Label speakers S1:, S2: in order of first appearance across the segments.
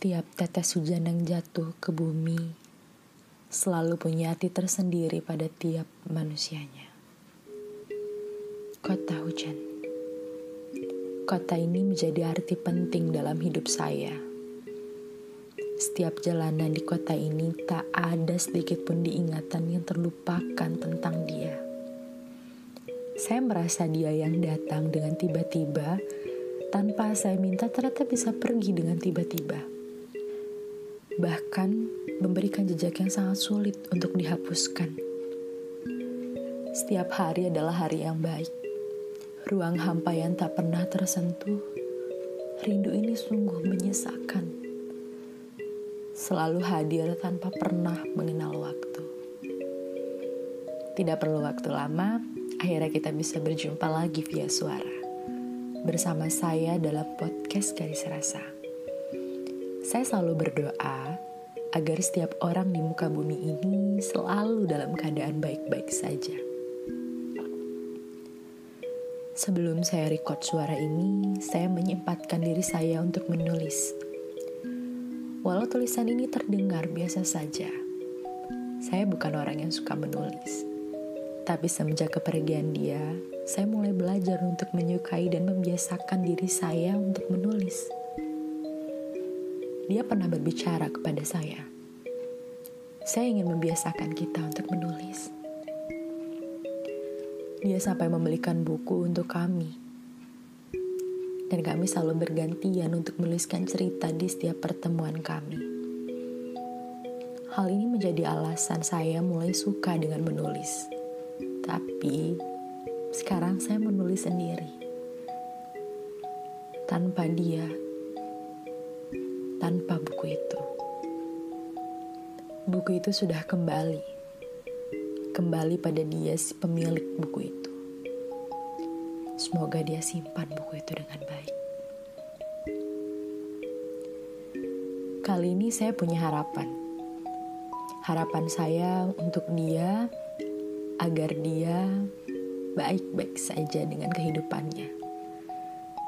S1: Tiap tetes hujan yang jatuh ke bumi selalu punya arti tersendiri pada tiap manusianya. Kota hujan. Kota ini menjadi arti penting dalam hidup saya. Setiap jalanan di kota ini tak ada sedikit pun diingatan yang terlupakan tentang dia. Saya merasa dia yang datang dengan tiba-tiba tanpa saya minta ternyata bisa pergi dengan tiba-tiba. Bahkan memberikan jejak yang sangat sulit untuk dihapuskan. Setiap hari adalah hari yang baik. Ruang hampa yang tak pernah tersentuh. Rindu ini sungguh menyesakan. Selalu hadir tanpa pernah mengenal waktu. Tidak perlu waktu lama, akhirnya kita bisa berjumpa lagi via suara. Bersama saya dalam podcast Garis Rasa. Saya selalu berdoa agar setiap orang di muka bumi ini selalu dalam keadaan baik-baik saja. Sebelum saya record suara ini, saya menyempatkan diri saya untuk menulis. Walau tulisan ini terdengar biasa saja, saya bukan orang yang suka menulis. Tapi semenjak kepergian dia, saya mulai belajar untuk menyukai dan membiasakan diri saya untuk menulis. Dia pernah berbicara kepada saya. Saya ingin membiasakan kita untuk menulis. Dia sampai membelikan buku untuk kami. Dan kami selalu bergantian untuk menuliskan cerita di setiap pertemuan kami. Hal ini menjadi alasan saya mulai suka dengan menulis tapi sekarang saya menulis sendiri. Tanpa dia, tanpa buku itu. Buku itu sudah kembali. Kembali pada dia si pemilik buku itu. Semoga dia simpan buku itu dengan baik. Kali ini saya punya harapan. Harapan saya untuk dia agar dia baik-baik saja dengan kehidupannya,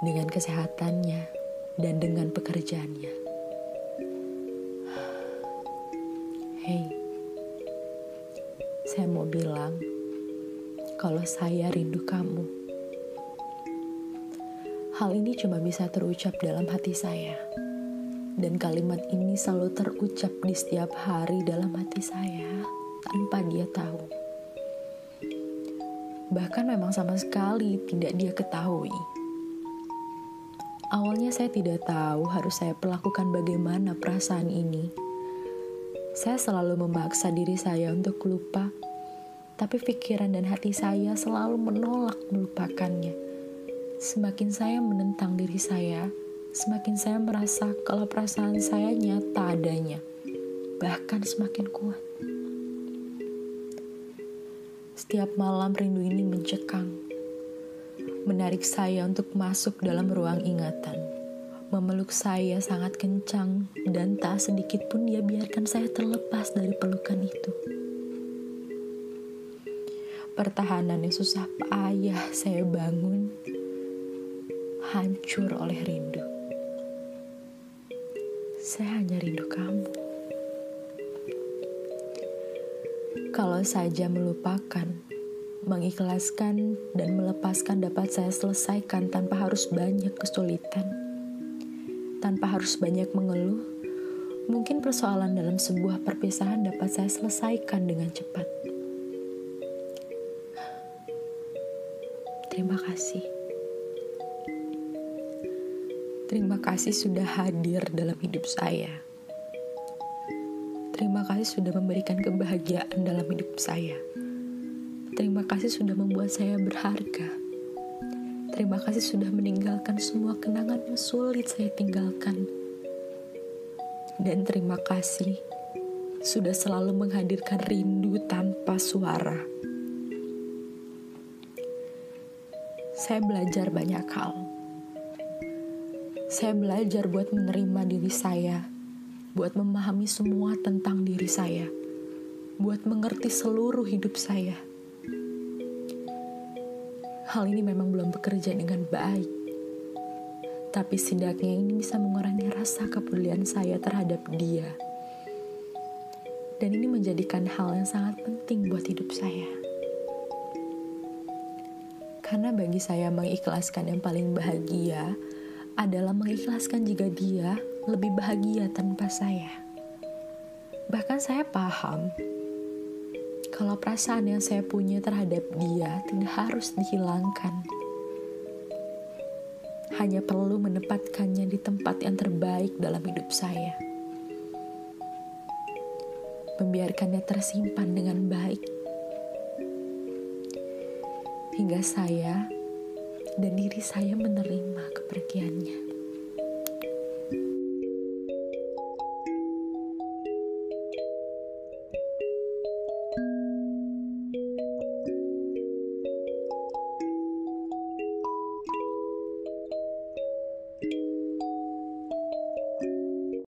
S1: dengan kesehatannya, dan dengan pekerjaannya. Hei, saya mau bilang kalau saya rindu kamu. Hal ini cuma bisa terucap dalam hati saya. Dan kalimat ini selalu terucap di setiap hari dalam hati saya tanpa dia tahu bahkan memang sama sekali tidak dia ketahui. Awalnya saya tidak tahu harus saya perlakukan bagaimana perasaan ini. Saya selalu memaksa diri saya untuk lupa, tapi pikiran dan hati saya selalu menolak melupakannya. Semakin saya menentang diri saya, semakin saya merasa kalau perasaan saya nyata adanya, bahkan semakin kuat. Setiap malam rindu ini mencekang, menarik saya untuk masuk dalam ruang ingatan, memeluk saya sangat kencang, dan tak sedikit pun dia biarkan saya terlepas dari pelukan itu. Pertahanan yang susah payah saya bangun, hancur oleh rindu. Saya hanya rindu kamu. Kalau saja melupakan, mengikhlaskan, dan melepaskan dapat saya selesaikan tanpa harus banyak kesulitan, tanpa harus banyak mengeluh, mungkin persoalan dalam sebuah perpisahan dapat saya selesaikan dengan cepat. Terima kasih. Terima kasih sudah hadir dalam hidup saya. Terima kasih sudah memberikan kebahagiaan dalam hidup saya. Terima kasih sudah membuat saya berharga. Terima kasih sudah meninggalkan semua kenangan yang sulit saya tinggalkan. Dan terima kasih sudah selalu menghadirkan rindu tanpa suara. Saya belajar banyak hal. Saya belajar buat menerima diri saya buat memahami semua tentang diri saya, buat mengerti seluruh hidup saya. Hal ini memang belum bekerja dengan baik, Tapi setidaknya ini bisa mengurangi rasa kepedulian saya terhadap dia. Dan ini menjadikan hal yang sangat penting buat hidup saya. Karena bagi saya mengikhlaskan yang paling bahagia adalah mengikhlaskan jika dia lebih bahagia tanpa saya. Bahkan saya paham kalau perasaan yang saya punya terhadap dia tidak harus dihilangkan. Hanya perlu menempatkannya di tempat yang terbaik dalam hidup saya. Membiarkannya tersimpan dengan baik. Hingga saya dan diri saya menerima kepergiannya.